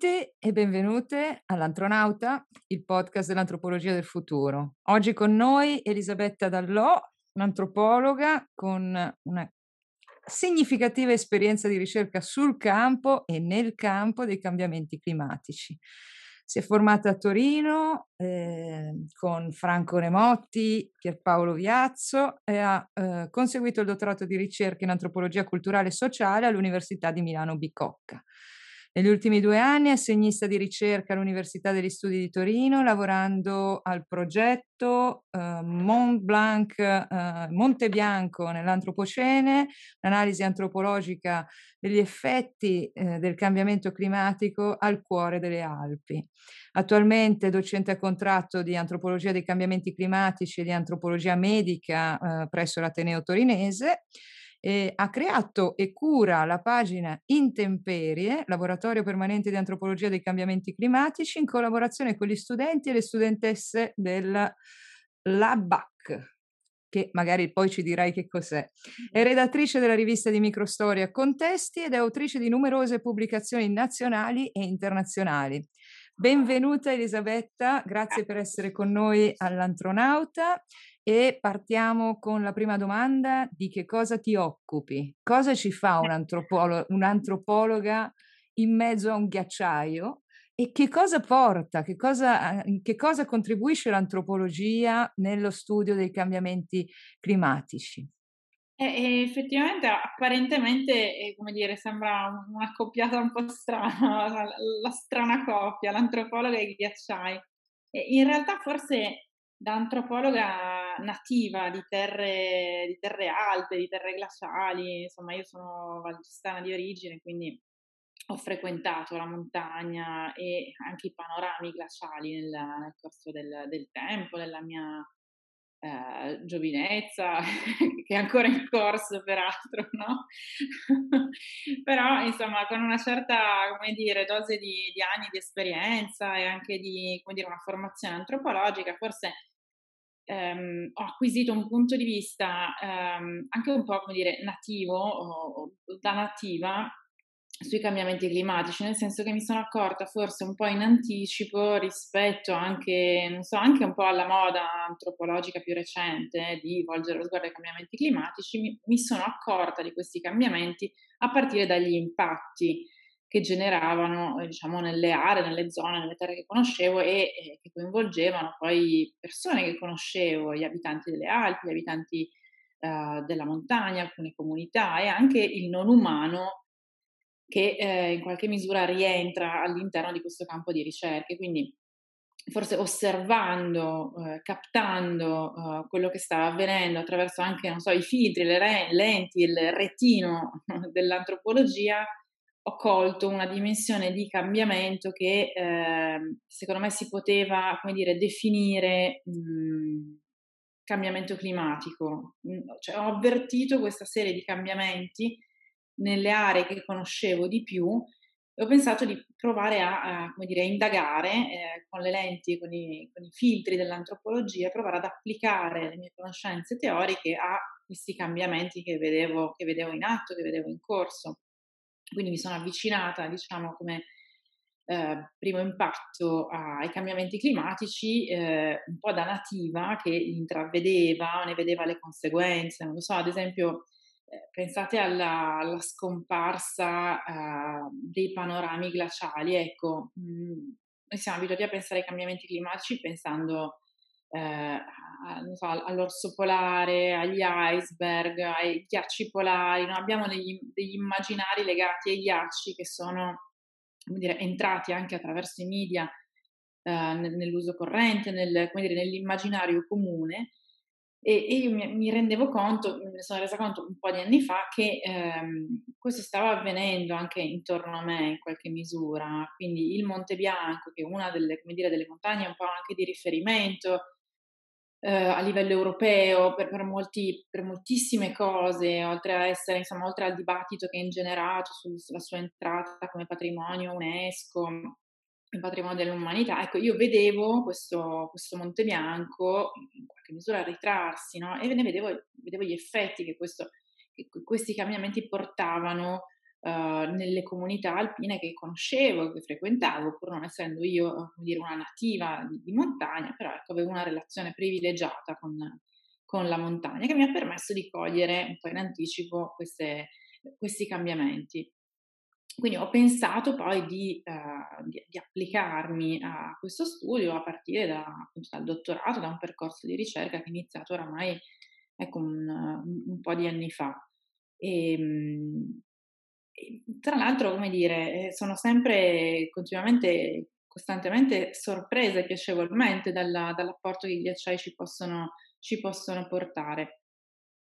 Benvenuti e benvenute all'Antronauta, il podcast dell'antropologia del futuro. Oggi con noi Elisabetta Dallò, un'antropologa con una significativa esperienza di ricerca sul campo e nel campo dei cambiamenti climatici. Si è formata a Torino eh, con Franco Remotti, Pierpaolo Viazzo e ha eh, conseguito il dottorato di ricerca in antropologia culturale e sociale all'Università di Milano Bicocca. Negli ultimi due anni è assegnista di ricerca all'Università degli Studi di Torino, lavorando al progetto eh, Mont Blanc, eh, Monte Bianco nell'antropocene, l'analisi antropologica degli effetti eh, del cambiamento climatico al cuore delle Alpi. Attualmente docente a contratto di antropologia dei cambiamenti climatici e di antropologia medica eh, presso l'Ateneo Torinese eh, ha creato e cura la pagina Intemperie, Laboratorio Permanente di Antropologia dei Cambiamenti Climatici, in collaborazione con gli studenti e le studentesse del LABAC, che magari poi ci dirai che cos'è. È redattrice della rivista di microstoria Contesti ed è autrice di numerose pubblicazioni nazionali e internazionali. Benvenuta Elisabetta, grazie per essere con noi all'Antronauta e partiamo con la prima domanda di che cosa ti occupi? Cosa ci fa un antropolo- un'antropologa in mezzo a un ghiacciaio? E che cosa porta, che cosa, che cosa contribuisce l'antropologia nello studio dei cambiamenti climatici? E, effettivamente, apparentemente, eh, come dire, sembra una coppiata un po' strana, la, la strana coppia, l'antropologa e i ghiacciai. In realtà forse da antropologa nativa di terre, di terre alte, di terre glaciali, insomma io sono valgistana di origine, quindi ho frequentato la montagna e anche i panorami glaciali nel, nel corso del, del tempo, della mia eh, giovinezza, che è ancora in corso peraltro, no? Però insomma con una certa, come dire, dose di, di, anni di esperienza e anche di, come dire, una formazione antropologica, forse ehm, ho acquisito un punto di vista ehm, anche un po', come dire, nativo o, o da nativa sui cambiamenti climatici, nel senso che mi sono accorta forse un po' in anticipo rispetto anche, non so, anche un po' alla moda antropologica più recente di volgere lo sguardo ai cambiamenti climatici, mi, mi sono accorta di questi cambiamenti a partire dagli impatti che generavano, diciamo, nelle aree, nelle zone, nelle terre che conoscevo e, e che coinvolgevano poi persone che conoscevo, gli abitanti delle Alpi, gli abitanti uh, della montagna, alcune comunità e anche il non umano che eh, in qualche misura rientra all'interno di questo campo di ricerche. Quindi forse osservando, eh, captando eh, quello che stava avvenendo attraverso anche, so, i filtri, le re- lenti, il retino dell'antropologia, ho colto una dimensione di cambiamento che ehm, secondo me si poteva, come dire, definire mh, mhmm, cambiamento climatico. Cioè, ho avvertito questa serie di cambiamenti nelle aree che conoscevo di più e ho pensato di provare a, a dire, indagare eh, con le lenti, con i, con i filtri dell'antropologia, provare ad applicare le mie conoscenze teoriche a questi cambiamenti che vedevo, che vedevo in atto, che vedevo in corso. Quindi mi sono avvicinata, diciamo, come eh, primo impatto ai cambiamenti climatici, eh, un po' da nativa che intravedeva, ne vedeva le conseguenze. Non lo so, ad esempio, eh, pensate alla, alla scomparsa eh, dei panorami glaciali, ecco, mh, mm, noi siamo abituati a pensare ai cambiamenti climatici pensando eh, so, all'orso polare, agli iceberg, ai ghiacci polari, no? abbiamo degli, degli, immaginari legati ai ghiacci che sono dire, entrati anche attraverso i media eh, nell'uso corrente, nel, dire, nell'immaginario comune e, e io mi, mi, rendevo conto, ne sono resa conto un po' di anni fa che ehm, questo stava avvenendo anche intorno a me in qualche misura. Quindi il Monte Bianco, che è una delle, dire, delle montagne un po' anche di riferimento eh, a livello europeo per, per, molti, per, moltissime cose, oltre a essere, insomma, oltre al dibattito che è ingenerato sul, sulla sua entrata come patrimonio UNESCO il patrimonio dell'umanità. Ecco, io vedevo questo, questo Monte Bianco in qualche misura ritrarsi, no? E ne vedevo, vedevo gli effetti che, questo, che questi cambiamenti portavano uh, nelle comunità alpine che conoscevo, che frequentavo, pur non essendo io come dire, una nativa di, di montagna, però ecco, avevo una relazione privilegiata con, con, la montagna che mi ha permesso di cogliere un po' in anticipo queste, questi cambiamenti. Quindi ho pensato poi di, uh, di, di, applicarmi a questo studio a partire da, appunto, dal dottorato, da un percorso di ricerca che è iniziato oramai ecco, un, un, po' di anni fa. E, ehm, tra l'altro, come dire, eh, sono sempre continuamente, costantemente sorpresa e piacevolmente dalla, dall'apporto che i ghiacciai ci possono, ci possono portare.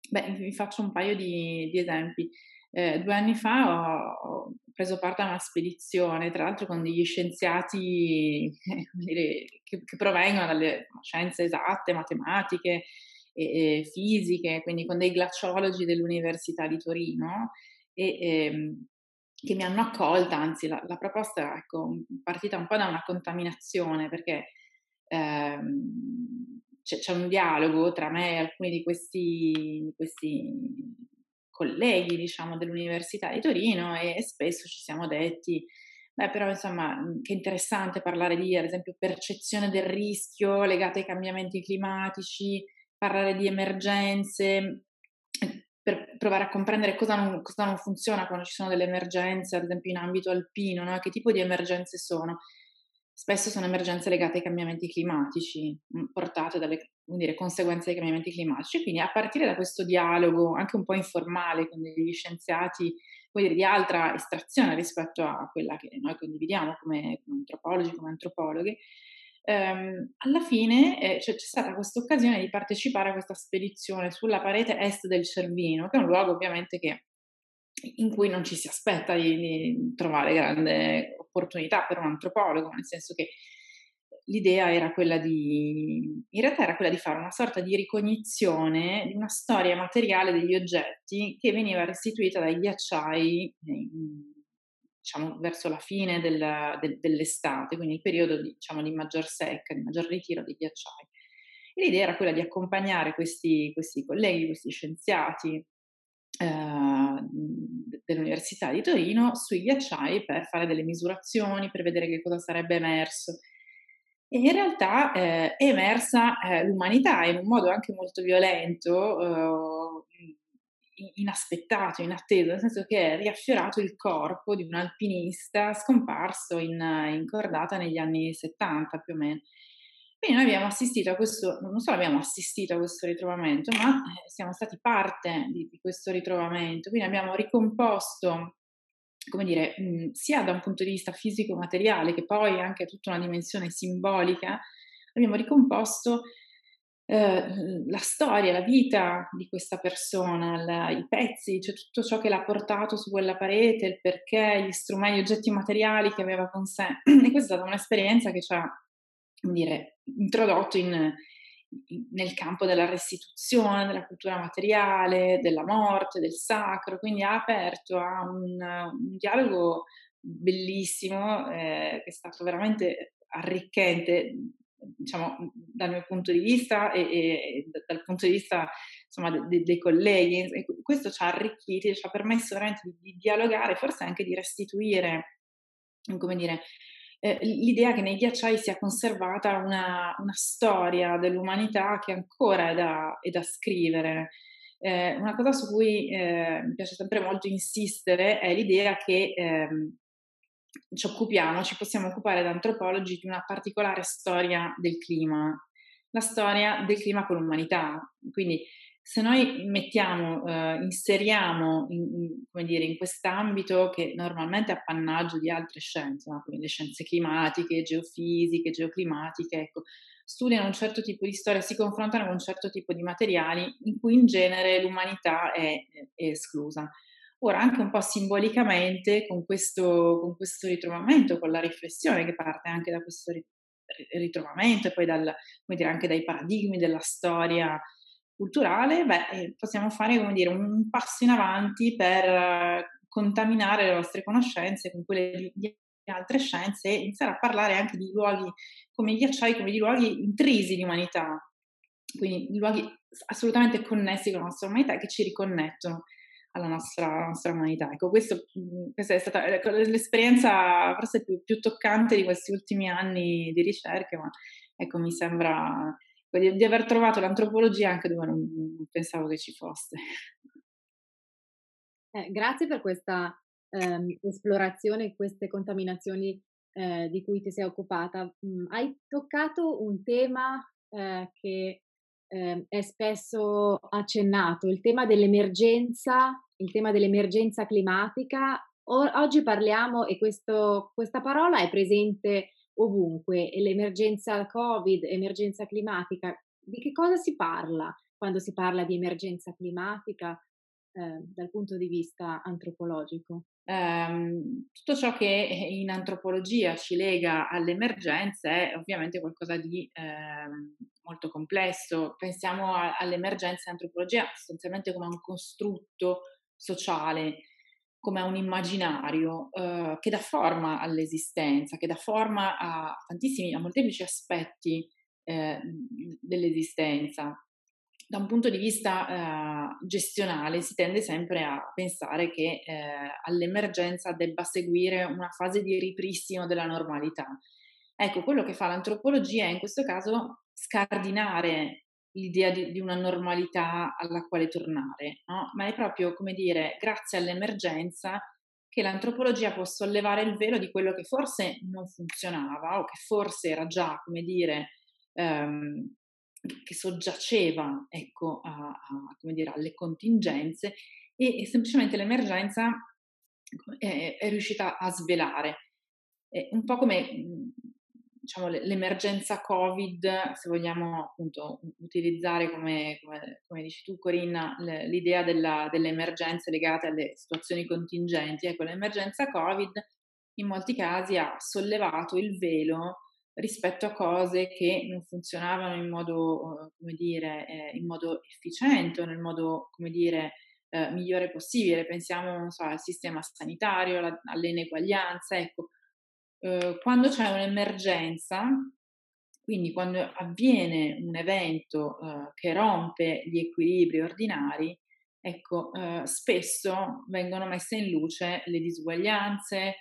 Beh, vi faccio un paio di, di esempi. Eh, due anni fa ho, ho, preso parte a una spedizione, tra l'altro con degli scienziati eh, dire, che, che, provengono dalle scienze esatte, matematiche e, e, fisiche, quindi con dei glaciologi dell'Università di Torino e, ehm, che mi hanno accolta, anzi la, la proposta è ecco, partita un po' da una contaminazione perché ehm, c'è, c'è, un dialogo tra me e alcuni di questi, questi colleghi, diciamo, dell'Università di Torino e, e spesso ci siamo detti, beh, però insomma, mhmm, che interessante parlare di, ad esempio, percezione del rischio legata ai cambiamenti climatici, parlare di emergenze, per provare a comprendere cosa non, cosa non, funziona quando ci sono delle emergenze, ad esempio in ambito alpino, no? che tipo di emergenze sono spesso sono emergenze legate ai cambiamenti climatici, mm, portate dalle dire, conseguenze dei cambiamenti climatici. Quindi a partire da questo dialogo, anche un po' informale, con degli scienziati dire, di altra estrazione rispetto a quella che noi condividiamo come, come antropologi, come antropologhe, ehm, alla fine eh, c'è, c'è, stata questa occasione di partecipare a questa spedizione sulla parete est del Cervino, che è un luogo ovviamente che in cui non ci si aspetta di, di, trovare grande opportunità per un antropologo, nel senso che l'idea era quella di, in realtà era quella di fare una sorta di ricognizione di una storia materiale degli oggetti che veniva restituita dai ghiacciai diciamo, verso la fine del, del, dell'estate, quindi il periodo di, diciamo, di maggior secca, di maggior ritiro dei ghiacciai. E l'idea era quella di accompagnare questi, questi colleghi, questi scienziati eh, dell'Università di Torino sui ghiacciai per fare delle misurazioni, per vedere che cosa sarebbe emerso. E in realtà eh, è emersa eh, l'umanità in un modo anche molto violento, eh, inaspettato, inatteso, nel senso che è riaffiorato il corpo di un alpinista scomparso in, in cordata negli anni 70 più o meno. Quindi noi abbiamo assistito a questo, non solo abbiamo assistito a questo ritrovamento, ma eh, siamo stati parte di, di questo ritrovamento, quindi abbiamo ricomposto, come dire, mh, sia da un punto di vista fisico-materiale che poi anche tutta una dimensione simbolica, abbiamo ricomposto eh, la storia, la vita di questa persona, la, i pezzi, cioè tutto ciò che l'ha portato su quella parete, il perché, gli strumenti, gli oggetti materiali che aveva con sé. E questa è stata un'esperienza che ci ha dire, introdotto in, nel campo della restituzione, della cultura materiale, della morte, del sacro, quindi ha aperto a un, un dialogo bellissimo eh, che è stato veramente arricchente diciamo, dal mio punto di vista e, e dal punto di vista insomma, de, de, dei colleghi. Questo ci ha arricchiti, ci ha permesso veramente di, di dialogare, forse anche di restituire, come dire, eh, l'idea che nei ghiacciai sia conservata una, una storia dell'umanità che ancora è da, è da scrivere. Eh, una cosa su cui eh, mi piace sempre molto insistere è l'idea che ehm, ci occupiamo, ci possiamo occupare da antropologi di una particolare storia del clima, la storia del clima con l'umanità. Quindi se noi mettiamo, eh, inseriamo in, in, dire, in quest'ambito che normalmente è appannaggio di altre scienze, no? quindi le scienze climatiche, geofisiche, geoclimatiche, ecco, studiano un certo tipo di storia, si confrontano con un certo tipo di materiali in cui in genere l'umanità è, è esclusa. Ora, anche un po' simbolicamente, con questo, con questo ritrovamento, con la riflessione che parte anche da questo ritrovamento e poi dal, dire, anche dai paradigmi della storia culturale, beh, eh, possiamo fare dire, un passo in avanti per eh, contaminare le nostre conoscenze con quelle di altre scienze e iniziare a parlare anche di luoghi come i ghiacciai, come di luoghi intrisi di umanità, quindi di luoghi assolutamente connessi con la nostra umanità che ci riconnettono alla nostra, alla nostra umanità. Ecco, questo, mhmm, questa è stata ecco, l'esperienza forse più, più, toccante di questi ultimi anni di ricerca, ma ecco, mi sembra di, di aver trovato l'antropologia anche dove non, non pensavo che ci fosse. Eh, grazie per questa ehm, esplorazione, queste contaminazioni eh, di cui ti sei occupata. Mm, hai toccato un tema eh, che eh, è spesso accennato, il tema dell'emergenza, il tema dell'emergenza climatica. O- oggi parliamo, e questo, questa parola è presente ovunque, l'emergenza Covid, emergenza climatica. Di che cosa si parla quando si parla di emergenza climatica eh, dal punto di vista antropologico? Um, tutto ciò che in antropologia ci lega all'emergenza è ovviamente qualcosa di eh, molto complesso. Pensiamo a, all'emergenza in antropologia sostanzialmente come un costrutto sociale, come un immaginario eh, che dà forma all'esistenza, che dà forma a tantissimi, a molteplici aspetti eh, dell'esistenza da un punto di vista eh, gestionale si tende sempre a pensare che eh, all'emergenza debba seguire una fase di ripristino della normalità. Ecco, quello che fa l'antropologia è in questo caso scardinare l'idea di, di una normalità alla quale tornare, no? ma è proprio, come dire, grazie all'emergenza che l'antropologia può sollevare il velo di quello che forse non funzionava o che forse era già, come dire, ehm, che soggiaceva ecco, a, a, dire, alle contingenze e, e, semplicemente l'emergenza è, è, riuscita a svelare. È un po' come diciamo, l'emergenza Covid, se vogliamo appunto utilizzare come, come, come dici tu Corinna, l'idea della, delle emergenze legate alle situazioni contingenti. Ecco, l'emergenza Covid in molti casi ha sollevato il velo rispetto a cose che non funzionavano in modo, come dire, eh, in modo efficiente o nel modo, come dire, eh, migliore possibile. Pensiamo so, al sistema sanitario, la, all'ineguaglianza. Ecco, eh, quando c'è un'emergenza, quindi quando avviene un evento eh, che rompe gli equilibri ordinari, ecco, eh, spesso vengono messe in luce le disuguaglianze,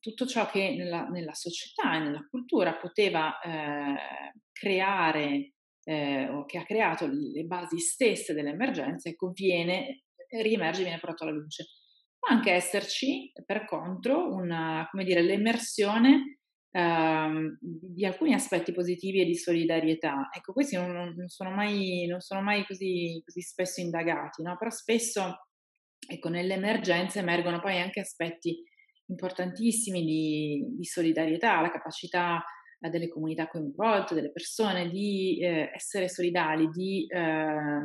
tutto ciò che nella, nella, società e nella cultura poteva creare o che ha creato le basi stesse dell'emergenza, ecco, viene, riemerge, viene portato alla luce. Può anche esserci, per contro, una, dire, l'emersione ehm, di alcuni aspetti positivi e di solidarietà. Ecco, questi non, non sono mai, non sono mai così, così, spesso indagati, no? però spesso ecco, nell'emergenza emergono poi anche aspetti importantissimi di, di solidarietà, la capacità eh, delle comunità coinvolte, delle persone di eh, essere solidali, di eh,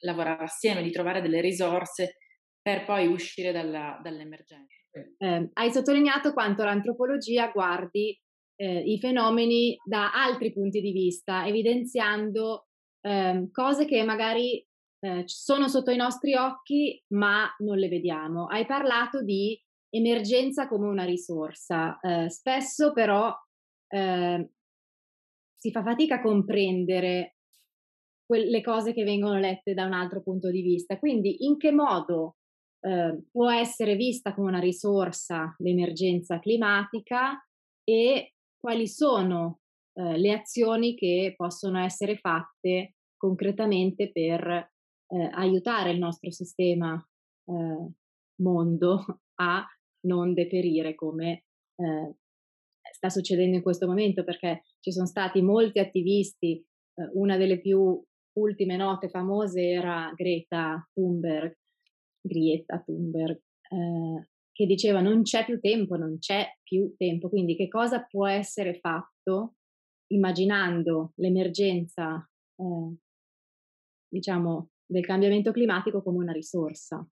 lavorare assieme, di trovare delle risorse per poi uscire dalla, dall'emergenza. Eh, hai sottolineato quanto l'antropologia guardi eh, i fenomeni da altri punti di vista, evidenziando ehm, cose che magari eh, sono sotto i nostri occhi ma non le vediamo. Hai parlato di emergenza come una risorsa. Eh, spesso però eh, si fa fatica a comprendere quelle cose che vengono lette da un altro punto di vista. Quindi in che modo eh, può essere vista come una risorsa l'emergenza climatica e quali sono eh, le azioni che possono essere fatte concretamente per eh, aiutare il nostro sistema eh, mondo a non deperire come eh, sta succedendo in questo momento perché ci sono stati molti attivisti, eh, una delle più ultime note famose era Greta Thunberg, Greta Thunberg, eh, che diceva non c'è più tempo, non c'è più tempo, quindi che cosa può essere fatto immaginando l'emergenza, eh, diciamo, del cambiamento climatico come una risorsa.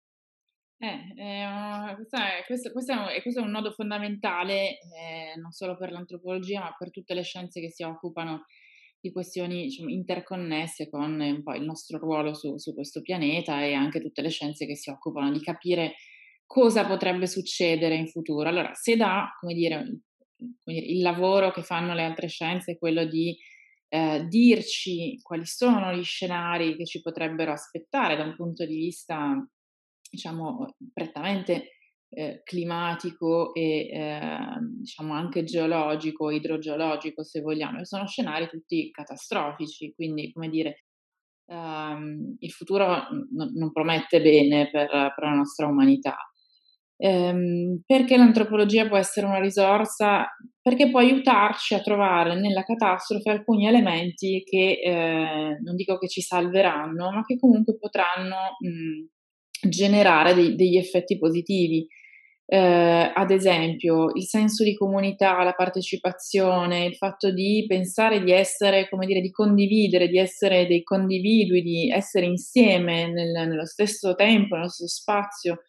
Eh, eh, questo, è, questo, questo, è un, questo, è, un nodo fondamentale eh, non solo per l'antropologia ma per tutte le scienze che si occupano di questioni diciamo, interconnesse con po' il nostro ruolo su, su, questo pianeta e anche tutte le scienze che si occupano di capire cosa potrebbe succedere in futuro. Allora, se da, come dire, come dire il lavoro che fanno le altre scienze è quello di eh, dirci quali sono gli scenari che ci potrebbero aspettare da un punto di vista diciamo, prettamente eh, climatico e eh, diciamo anche geologico, idrogeologico se vogliamo, sono scenari tutti catastrofici, quindi come dire, ehm, il futuro n- non promette bene per, per la nostra umanità. Ehm, perché l'antropologia può essere una risorsa? Perché può aiutarci a trovare nella catastrofe alcuni elementi che eh, non dico che ci salveranno, ma che comunque potranno mh, generare dei, degli effetti positivi. Eh, ad esempio, il senso di comunità, la partecipazione, il fatto di pensare di essere, come dire, di condividere, di essere dei condividui, di essere insieme nel, nello stesso tempo, nello stesso spazio,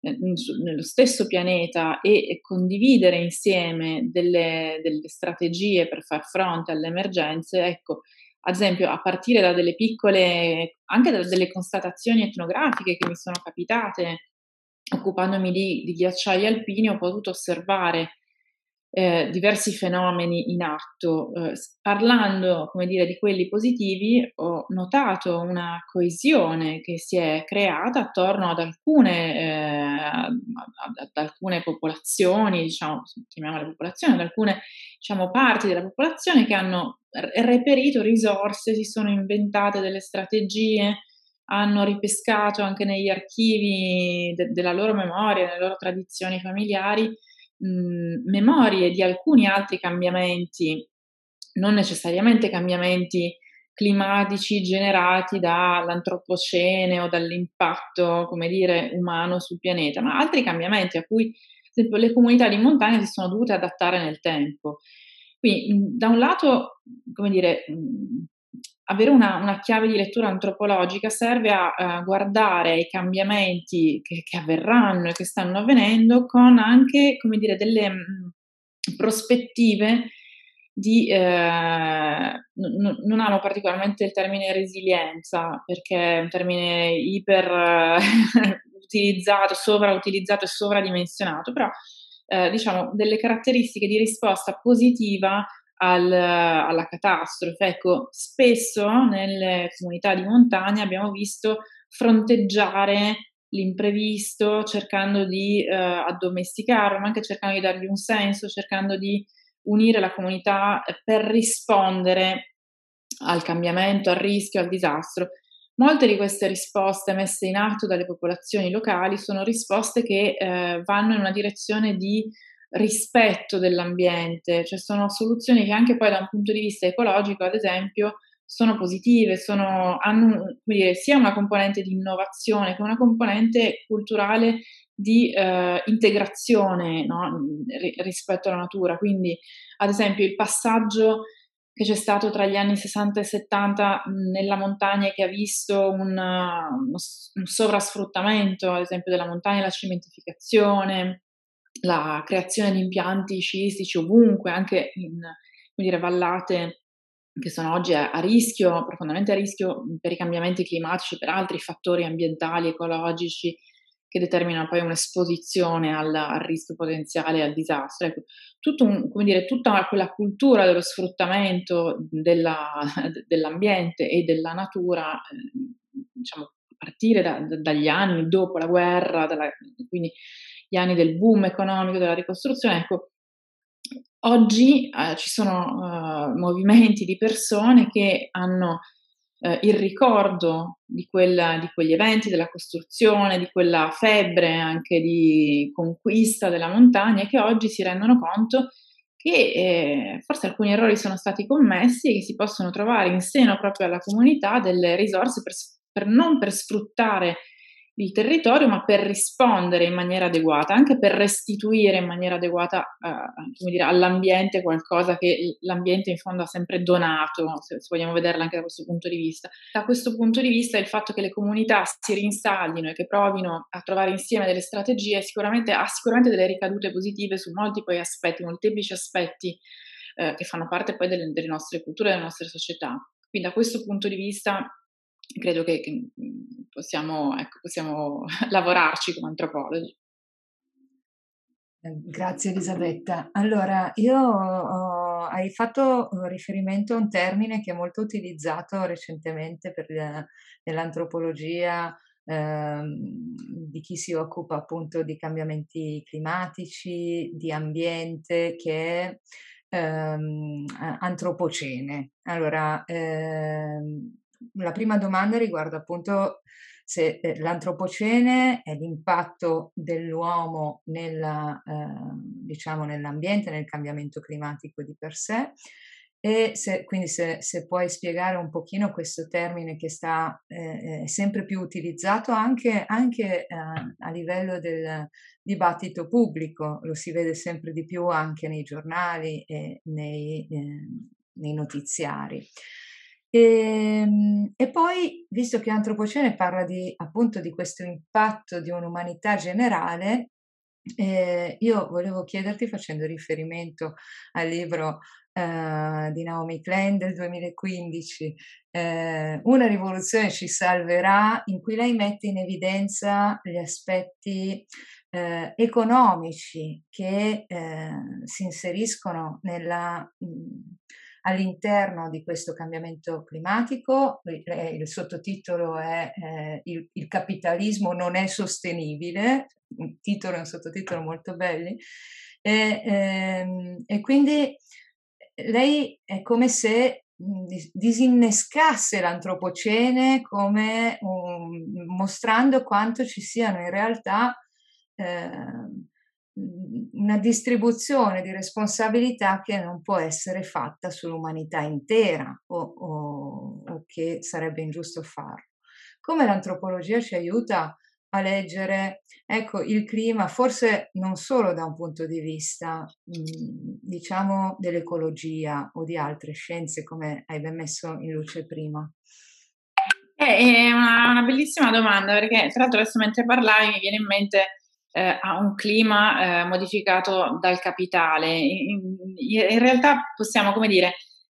nello stesso pianeta e, e condividere insieme delle, delle, strategie per far fronte alle emergenze, ecco, ad esempio a partire da delle piccole, anche da delle constatazioni etnografiche che mi sono capitate occupandomi di, di ghiacciai alpini, ho potuto osservare eh, diversi fenomeni in atto. Eh, parlando, come dire, di quelli positivi, ho notato una coesione che si è creata attorno ad alcune, eh, ad, ad alcune popolazioni, diciamo, chiamiamole popolazioni, ad alcune diciamo, parti della popolazione che hanno reperito risorse, si sono inventate delle strategie, hanno ripescato anche negli archivi de- della loro memoria, nelle loro tradizioni familiari, mh, memorie di alcuni altri cambiamenti, non necessariamente cambiamenti climatici generati dall'antropocene o dall'impatto, come dire, umano sul pianeta, ma altri cambiamenti a cui, ad esempio, le comunità di montagna si sono dovute adattare nel tempo. Quindi, da un lato, come dire, avere una, una, chiave di lettura antropologica serve a, a guardare i cambiamenti che, che, avverranno e che stanno avvenendo con anche, come dire, delle prospettive di, eh, n- non amo particolarmente il termine resilienza perché è un termine iper utilizzato, sovrautilizzato e sovradimensionato, però eh, diciamo delle caratteristiche di risposta positiva al, alla catastrofe. Ecco, spesso nelle comunità di montagna abbiamo visto fronteggiare l'imprevisto cercando di eh, addomesticarlo, ma anche cercando di dargli un senso, cercando di unire la comunità per rispondere al cambiamento, al rischio, al disastro. Molte di queste risposte messe in atto dalle popolazioni locali sono risposte che eh, vanno in una direzione di rispetto dell'ambiente, cioè sono soluzioni che anche poi da un punto di vista ecologico, ad esempio, sono positive, sono, hanno dire, sia una componente di innovazione che una componente culturale di eh, integrazione no? rispetto alla natura. Quindi, ad esempio, il passaggio che c'è stato tra gli anni 60 e 70 nella montagna che ha visto un, un sovrasfruttamento, ad esempio, della montagna, la cementificazione, la creazione di impianti sciistici ovunque, anche in dire, vallate che sono oggi a, a, rischio, profondamente a rischio per i cambiamenti climatici, per altri fattori ambientali, ecologici che determinano poi un'esposizione al, al rischio potenziale al disastro. Ecco, un, dire, tutta quella cultura dello sfruttamento della, dell'ambiente e della natura, eh, diciamo, a partire da, da, dagli anni dopo la guerra, dalla, quindi gli anni del boom economico, della ricostruzione, ecco, oggi eh, ci sono uh, movimenti di persone che hanno uh, il ricordo di, quella, di, quegli eventi, della costruzione, di quella febbre anche di conquista della montagna che oggi si rendono conto che eh, forse alcuni errori sono stati commessi e che si possono trovare in seno proprio alla comunità delle risorse per, per non per sfruttare il territorio, ma per rispondere in maniera adeguata, anche per restituire in maniera adeguata eh, dire, all'ambiente qualcosa che l'ambiente in fondo ha sempre donato, se, se, vogliamo vederla anche da questo punto di vista. Da questo punto di vista il fatto che le comunità si rinstallino e che provino a trovare insieme delle strategie sicuramente, ha sicuramente delle ricadute positive su molti poi aspetti, molteplici aspetti eh, che fanno parte poi delle, delle nostre culture, delle nostre società. Quindi da questo punto di vista credo che, che mhmm, possiamo, ecco, possiamo lavorarci come antropologi. Eh, grazie Elisabetta. Allora, io ho, hai fatto riferimento a un termine che è molto utilizzato recentemente per, nell'antropologia ehm, di chi si occupa appunto di cambiamenti climatici, di ambiente, che è ehm, antropocene. Allora, ehm, la prima domanda riguarda appunto se eh, l'antropocene è l'impatto dell'uomo nella, eh, diciamo nell'ambiente, nel cambiamento climatico di per sé e se, quindi se, se, puoi spiegare un pochino questo termine che sta eh, eh sempre più utilizzato anche, anche eh, a livello del dibattito pubblico, lo si vede sempre di più anche nei giornali e nei, eh, nei notiziari. E, ehm, e, poi, visto che Antropocene parla di, appunto di questo impatto di un'umanità generale, eh, io volevo chiederti, facendo riferimento al libro eh, di Naomi Klein del 2015, eh, Una rivoluzione ci salverà, in cui lei mette in evidenza gli aspetti eh, economici che eh, si inseriscono nella, mh, all'interno di questo cambiamento climatico. Il sottotitolo è eh, il, il, capitalismo non è sostenibile, un titolo e un sottotitolo molto belli. E, ehm, e quindi lei è come se mhmm, disinnescasse l'antropocene come um, mostrando quanto ci siano in realtà eh, una distribuzione di responsabilità che non può essere fatta sull'umanità intera o, o, o che sarebbe ingiusto farlo. Come l'antropologia ci aiuta a leggere ecco, il clima, forse non solo da un punto di vista, mh, diciamo, dell'ecologia o di altre scienze, come hai ben messo in luce prima. Eh, è una, una bellissima domanda, perché tra l'altro adesso mentre parlavi mi viene in mente eh, a un clima eh, modificato dal capitale. In, in, realtà possiamo, come dire,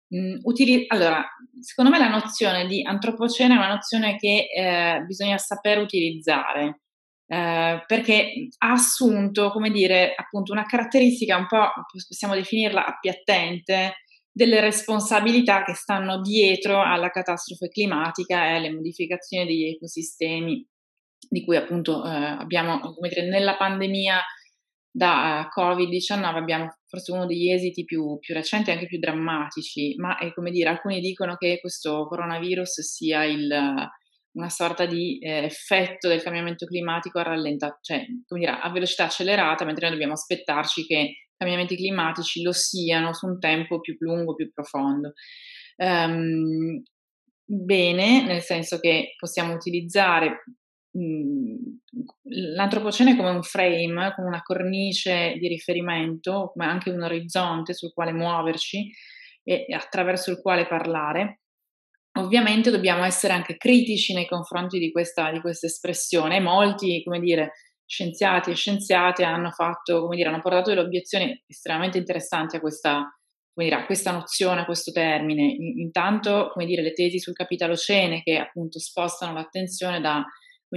mh, utili- allora, secondo me la nozione di antropocene è una nozione che eh, bisogna saper utilizzare. Eh, perché ha assunto, come dire, appunto una caratteristica un po', possiamo definirla appiattente, delle responsabilità che stanno dietro alla catastrofe climatica e alle modificazioni degli ecosistemi di cui appunto eh, abbiamo, come dire, nella pandemia da Covid-19 abbiamo forse uno degli esiti più, più recenti e anche più drammatici, ma è come dire, alcuni dicono che questo coronavirus sia il, una sorta di eh, effetto del cambiamento climatico a rallenta, cioè come dire, a velocità accelerata, mentre noi dobbiamo aspettarci che i cambiamenti climatici lo siano su un tempo più lungo, più profondo. Um, bene, nel senso che possiamo utilizzare l'antropocene come un frame, come una cornice di riferimento, come anche un orizzonte sul quale muoverci e attraverso il quale parlare. Ovviamente dobbiamo essere anche critici nei confronti di questa, di questa espressione. Molti, come dire, scienziati e scienziate hanno fatto, come dire, hanno portato delle obiezioni estremamente interessanti a questa, dire, a questa nozione, a questo termine. Intanto, come dire, le tesi sul capitalocene che appunto spostano l'attenzione da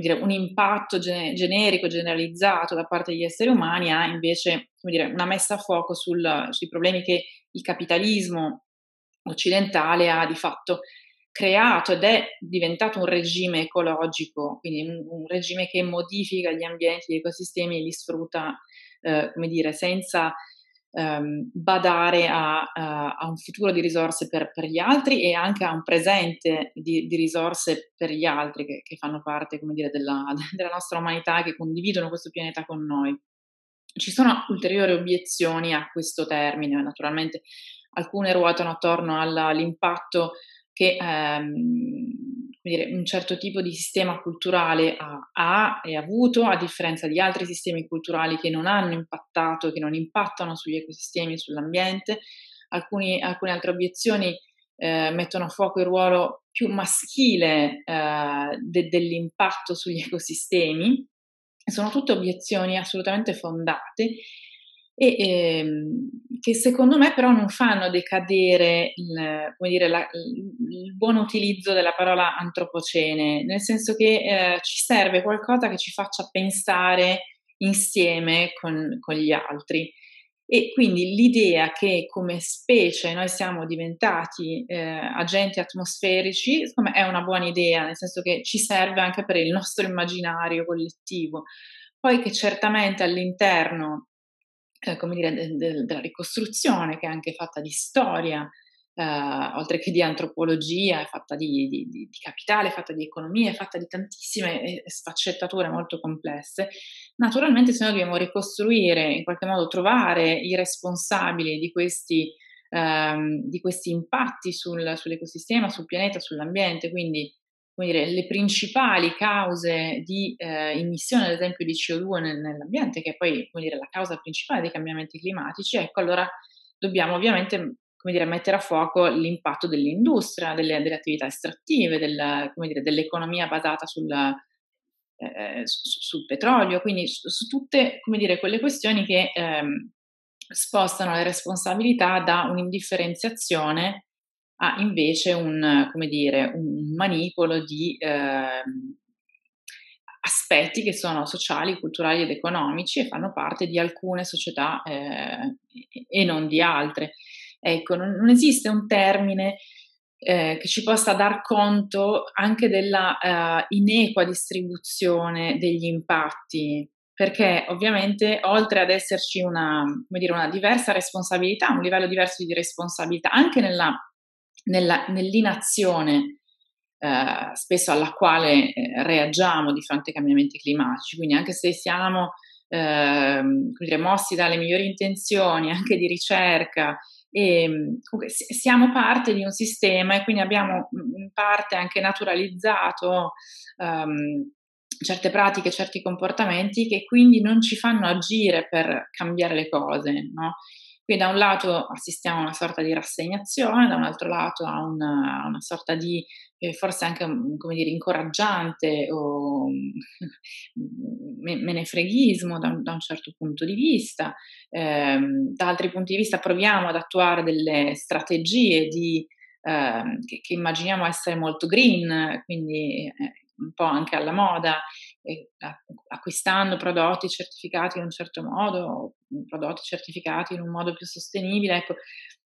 dire, un impatto gen- generico, generalizzato da parte degli esseri umani a invece dire, una messa a fuoco sul, sui problemi che il capitalismo occidentale ha di fatto creato ed è diventato un regime ecologico, quindi un, un regime che modifica gli ambienti, gli ecosistemi e li sfrutta, eh, come dire, senza ehm, badare a, a, a, un futuro di risorse per, per, gli altri e anche a un presente di, di risorse per gli altri che, che fanno parte, dire, della, della nostra umanità, che condividono questo pianeta con noi. Ci sono ulteriori obiezioni a questo termine, naturalmente alcune ruotano attorno all'impatto che ehm, dire, un certo tipo di sistema culturale ha, ha e avuto, a differenza di altri sistemi culturali che non hanno impattato, che non impattano sugli ecosistemi e sull'ambiente. Alcuni, alcune altre obiezioni eh, mettono a fuoco il ruolo più maschile eh, de, dell'impatto sugli ecosistemi. Sono tutte obiezioni assolutamente fondate e ehm, che secondo me però non fanno decadere il, dire, la, il, buon utilizzo della parola antropocene, nel senso che eh, ci serve qualcosa che ci faccia pensare insieme con, con gli altri. E quindi l'idea che come specie noi siamo diventati eh, agenti atmosferici, me è una buona idea, nel senso che ci serve anche per il nostro immaginario collettivo. Poi che certamente all'interno, eh, come dire, de- de- della ricostruzione, che è anche fatta di storia, Uh, oltre che di antropologia, è fatta di, di, di, di, capitale, è fatta di economia, è fatta di tantissime eh, sfaccettature molto complesse. Naturalmente se noi dobbiamo ricostruire, in qualche modo trovare i responsabili di questi, di questi impatti sul, sull'ecosistema, sul pianeta, sull'ambiente, quindi dire, le principali cause di eh, emissione, ad esempio, di CO2 nel, nell'ambiente, che è poi dire, la causa principale dei cambiamenti climatici, ecco allora dobbiamo ovviamente dire, mettere a fuoco l'impatto dell'industria, delle, delle attività estrattive, del, dell'economia basata sul, eh, su, sul petrolio, quindi su, su, tutte quelle questioni che ehm, spostano le responsabilità da un'indifferenziazione a invece un, dire, un manipolo di eh, aspetti che sono sociali, culturali ed economici e fanno parte di alcune società eh, e non di altre. Ecco, non, non esiste un termine eh, che ci possa dar conto anche della uh, inequa distribuzione degli impatti, perché ovviamente oltre ad esserci una, dire, una diversa responsabilità, un livello diverso di responsabilità, anche nella, nella, nell'inazione eh, spesso alla quale eh, reagiamo di fronte ai cambiamenti climatici, quindi anche se siamo eh, mossi dalle migliori intenzioni anche di ricerca, e, ehm, comunque, siamo parte di un sistema e quindi abbiamo in parte anche naturalizzato um, certe pratiche, certi comportamenti che quindi non ci fanno agire per cambiare le cose, no? Quindi da un lato assistiamo a una sorta di rassegnazione, da un altro lato a una, una sorta di eh, forse anche come dire incoraggiante o menefreghismo da da un certo punto di vista, eh, da altri punti di vista proviamo ad attuare delle strategie di, eh, che, che, immaginiamo essere molto green, quindi eh, un po' anche alla moda, acquistando prodotti certificati in un certo modo, prodotti certificati in un modo più sostenibile, ecco.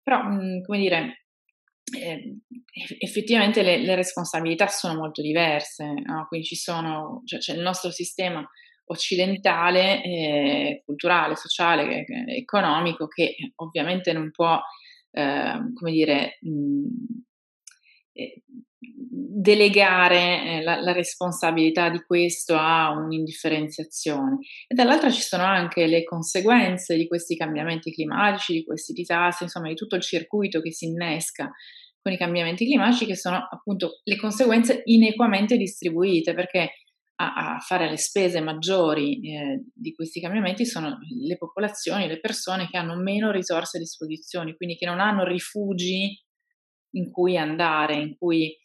Però, mh, come dire, eh, effettivamente le, le, responsabilità sono molto diverse, no? quindi ci sono, cioè, c'è il nostro sistema occidentale, eh, culturale, sociale, eh, economico, che ovviamente non può, ehm, come dire, mh, eh, delegare eh, la, la, responsabilità di questo a un'indifferenziazione. E dall'altra ci sono anche le conseguenze di questi cambiamenti climatici, di questi disastri, insomma di tutto il circuito che si innesca con i cambiamenti climatici che sono appunto le conseguenze inequamente distribuite perché a, a fare le spese maggiori eh, di questi cambiamenti sono le popolazioni, le persone che hanno meno risorse a disposizione, quindi che non hanno rifugi in cui andare, in cui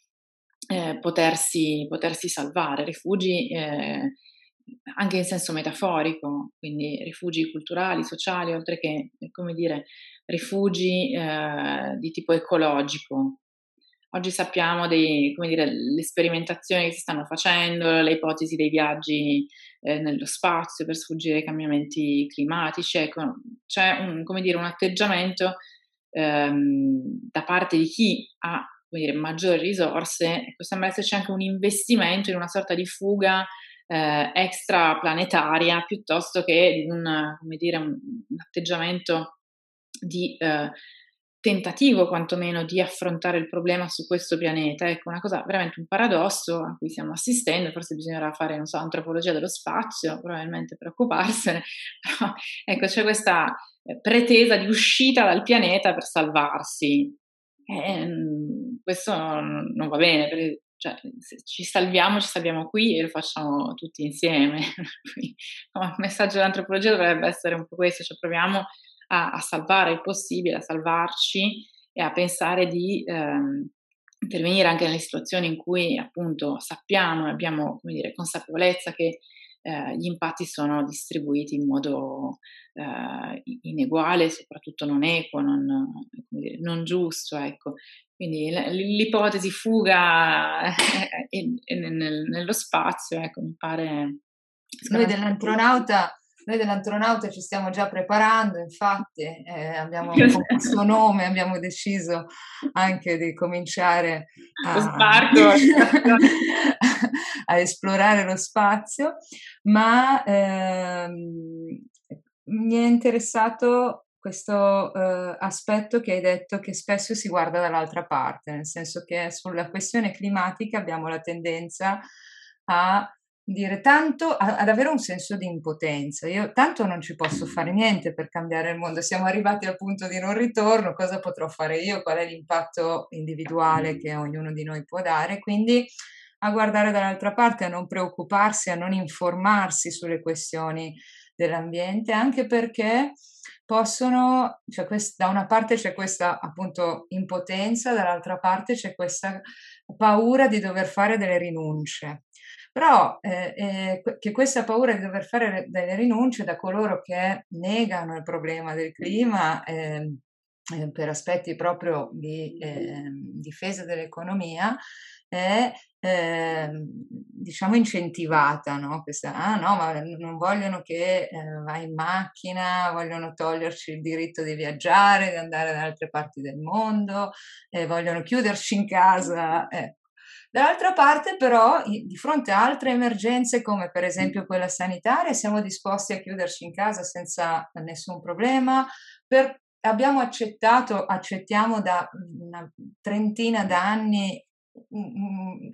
eh, potersi, potersi, salvare, rifugi eh, anche in senso metaforico, quindi rifugi culturali, sociali, oltre che, come dire, rifugi eh, di tipo ecologico. Oggi sappiamo dei, dire, le sperimentazioni che si stanno facendo, le ipotesi dei viaggi eh, nello spazio per sfuggire ai cambiamenti climatici, ecco, c'è un, dire, un atteggiamento ehm, da parte di chi ha dire, maggiori risorse, ecco, sembra esserci anche un investimento in una sorta di fuga eh, extraplanetaria piuttosto che un, dire, un, un atteggiamento di eh, tentativo quantomeno di affrontare il problema su questo pianeta. Ecco, una cosa veramente un paradosso a cui stiamo assistendo, forse bisognerà fare, non so, antropologia dello spazio, probabilmente preoccuparsene, però ecco, c'è questa eh, pretesa di uscita dal pianeta per salvarsi. Eh, questo non va bene, perché cioè, ci salviamo, ci salviamo qui e lo facciamo tutti insieme. il messaggio dell'antropologia dovrebbe essere un po' questo, cioè proviamo a, a salvare il possibile, a salvarci e a pensare di ehm, intervenire anche nelle situazioni in cui appunto sappiamo e abbiamo dire, consapevolezza che eh, gli impatti sono distribuiti in modo eh, ineguale, soprattutto non equo, non, non giusto. Ecco. Quindi l'ipotesi fuga nello spazio, ecco, mi pare... Noi dell'antronauta Noi dell'antronauta ci stiamo già preparando, infatti eh, abbiamo con questo nome abbiamo deciso anche di cominciare a, a esplorare lo spazio, ma ehm, mi è interessato questo eh, aspetto che hai detto che spesso si guarda dall'altra parte, nel senso che sulla questione climatica abbiamo la tendenza a dire tanto, a, ad avere un senso di impotenza. Io tanto non ci posso fare niente per cambiare il mondo, siamo arrivati al punto di non ritorno, cosa potrò fare io, qual è l'impatto individuale che ognuno di noi può dare, quindi a guardare dall'altra parte, a non preoccuparsi, a non informarsi sulle questioni dell'ambiente, anche perché possono, cioè quest, da una parte c'è questa appunto impotenza, dall'altra parte c'è questa paura di dover fare delle rinunce. Però eh, eh, che questa paura di dover fare delle rinunce da coloro che negano il problema del clima ehm, eh, per aspetti proprio di ehm, difesa dell'economia è eh, diciamo incentivata, no? Questa, ah no, ma non vogliono che eh, vai in macchina, vogliono toglierci il diritto di viaggiare, di andare da altre parti del mondo, eh, vogliono chiuderci in casa. Eh. Dall'altra parte però, di fronte a altre emergenze come per esempio quella sanitaria, siamo disposti a chiuderci in casa senza nessun problema. Per, abbiamo accettato, accettiamo da una trentina d'anni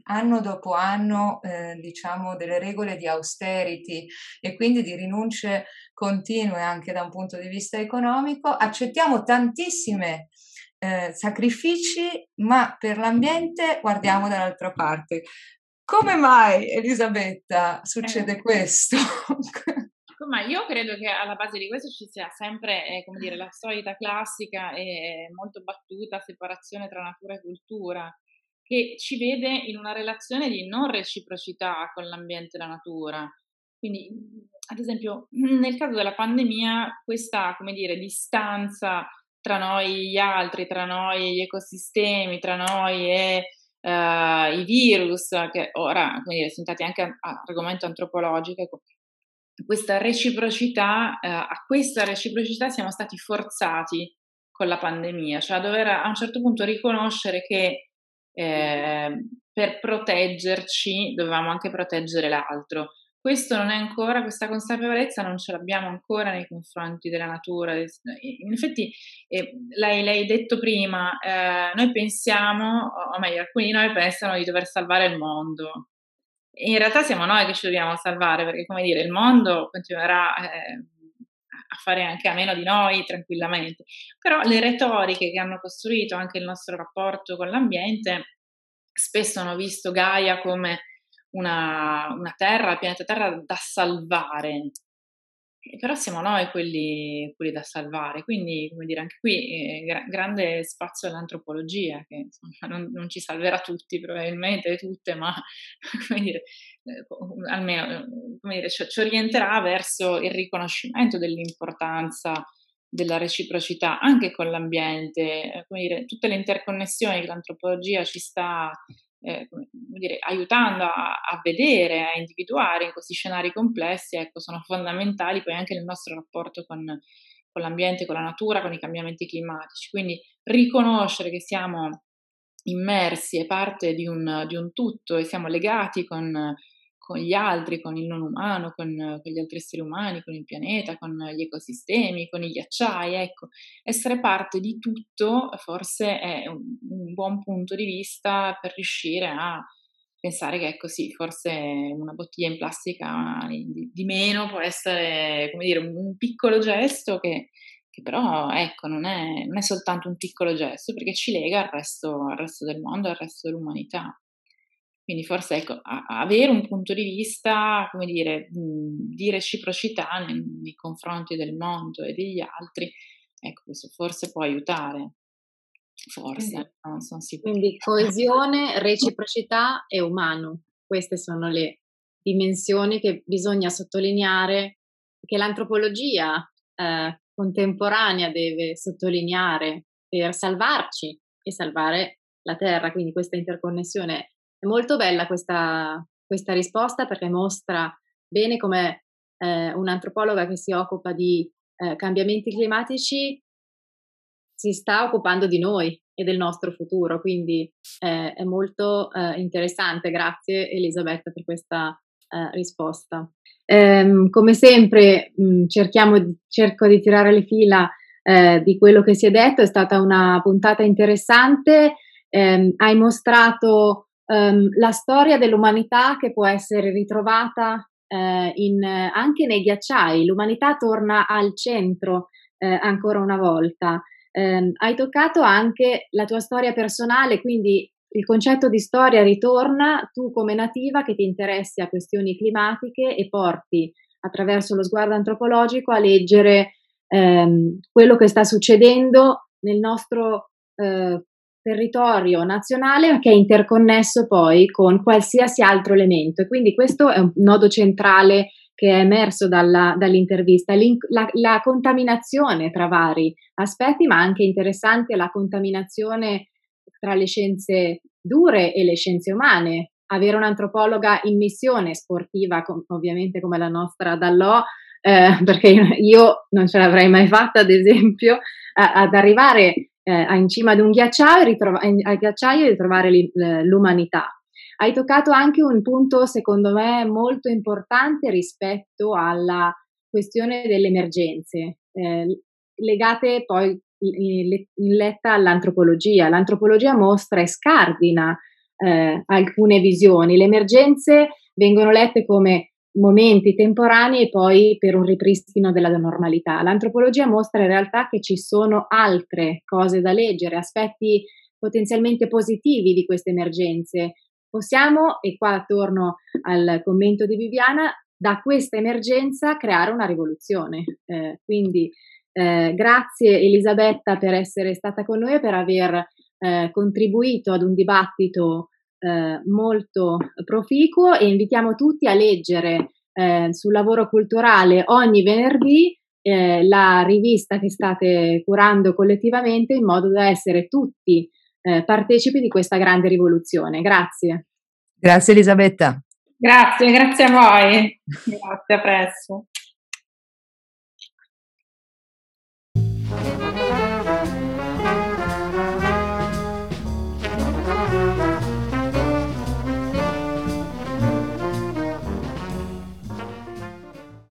anno dopo anno eh, diciamo delle regole di austerity e quindi di rinunce continue anche da un punto di vista economico, accettiamo tantissime eh, sacrifici, ma per l'ambiente guardiamo dall'altra parte. Come mai, Elisabetta, succede eh. questo? Ma io credo che alla base di questo ci sia sempre, eh, come dire, la solita classica e molto battuta separazione tra natura e cultura che ci vede in una relazione di non reciprocità con l'ambiente e la natura. Quindi, ad esempio, nel caso della pandemia, questa, come dire, distanza tra noi e gli altri, tra noi e gli ecosistemi, tra noi e uh, i virus, che ora, come dire, sono stati anche argomento antropologico, ecco, questa reciprocità, uh, a questa reciprocità siamo stati forzati con la pandemia, cioè a dover a un certo punto riconoscere che eh, per proteggerci dovevamo anche proteggere l'altro. Questo non è ancora, questa consapevolezza non ce l'abbiamo ancora nei confronti della natura. In effetti, eh, lei, lei detto prima, eh, noi pensiamo, o meglio, alcuni di noi pensano di dover salvare il mondo. In realtà siamo noi che ci dobbiamo salvare, perché come dire, il mondo continuerà eh, a fare anche a meno di noi tranquillamente. Però le retoriche che hanno costruito anche il nostro rapporto con l'ambiente spesso hanno visto Gaia come una, una terra, il pianeta Terra da salvare. Però siamo noi quelli, quelli da salvare, quindi come dire, anche qui eh, gra- grande spazio all'antropologia, che insomma, non, non, ci salverà tutti probabilmente, tutte, ma come dire, eh, almeno come dire, ci, ci orienterà verso il riconoscimento dell'importanza della reciprocità anche con l'ambiente, eh, come dire, tutte le interconnessioni che l'antropologia ci sta eh, dire, aiutando a, a, vedere, a individuare in questi scenari complessi, ecco, sono fondamentali poi anche nel nostro rapporto con, con l'ambiente, con la natura, con i cambiamenti climatici. Quindi riconoscere che siamo immersi e parte di un, di un tutto e siamo legati con con gli altri, con il non umano, con, con, gli altri esseri umani, con il pianeta, con gli ecosistemi, con i ghiacciai. Ecco, essere parte di tutto forse è un, un buon punto di vista per riuscire a pensare che, ecco sì, forse una bottiglia in plastica di, di meno può essere, come dire, un, piccolo gesto che, che però, ecco, non è, non è, soltanto un piccolo gesto perché ci lega al resto, al resto del mondo, al resto dell'umanità. Quindi forse ecco, avere un punto di vista, come dire, di reciprocità nei, nei confronti del mondo e degli altri, ecco, questo forse può aiutare. Forse, quindi, non sono sicura. Quindi coesione, reciprocità e umano, queste sono le dimensioni che bisogna sottolineare, che l'antropologia eh, contemporanea deve sottolineare per salvarci e salvare la Terra, quindi questa interconnessione è molto bella questa, questa risposta perché mostra bene come eh, un'antropologa che si occupa di eh, cambiamenti climatici si sta occupando di noi e del nostro futuro, quindi eh, è molto eh, interessante. Grazie Elisabetta per questa eh, risposta. Ehm, come sempre mh, mm, cerchiamo, cerco di tirare le fila eh, di quello che si è detto, è stata una puntata interessante, ehm, hai mostrato ehm, la storia dell'umanità che può essere ritrovata eh, in, anche nei ghiacciai, l'umanità torna al centro eh, ancora una volta. Eh, hai toccato anche la tua storia personale, quindi il concetto di storia ritorna tu come nativa che ti interessi a questioni climatiche e porti attraverso lo sguardo antropologico a leggere ehm, quello che sta succedendo nel nostro eh, territorio nazionale che è interconnesso poi con qualsiasi altro elemento e quindi questo è un nodo centrale che è emerso dalla, dall'intervista, la, la, contaminazione tra vari aspetti, ma anche interessante la contaminazione tra le scienze dure e le scienze umane. Avere un'antropologa in missione sportiva, com- ovviamente come la nostra Dallò, eh, perché io non ce l'avrei mai fatta, ad esempio, a- ad arrivare eh, in cima ad un ghiacciaio, ritrova- al ghiacciaio e ritrovare li- l'umanità. Hai toccato anche un punto, secondo me, molto importante rispetto alla questione delle emergenze, eh, legate poi in letta all'antropologia. L'antropologia mostra e scardina eh, alcune visioni. Le emergenze vengono lette come momenti temporanei e poi per un ripristino della normalità. L'antropologia mostra in realtà che ci sono altre cose da leggere, aspetti potenzialmente positivi di queste emergenze, Possiamo, e qua torno al commento di Viviana, da questa emergenza creare una rivoluzione. Eh, quindi eh, grazie Elisabetta per essere stata con noi e per aver eh, contribuito ad un dibattito eh, molto proficuo e invitiamo tutti a leggere eh, sul lavoro culturale ogni venerdì eh, la rivista che state curando collettivamente in modo da essere tutti eh, partecipi di questa grande rivoluzione. Grazie. Grazie Elisabetta. Grazie, grazie a voi. Grazie, a presto.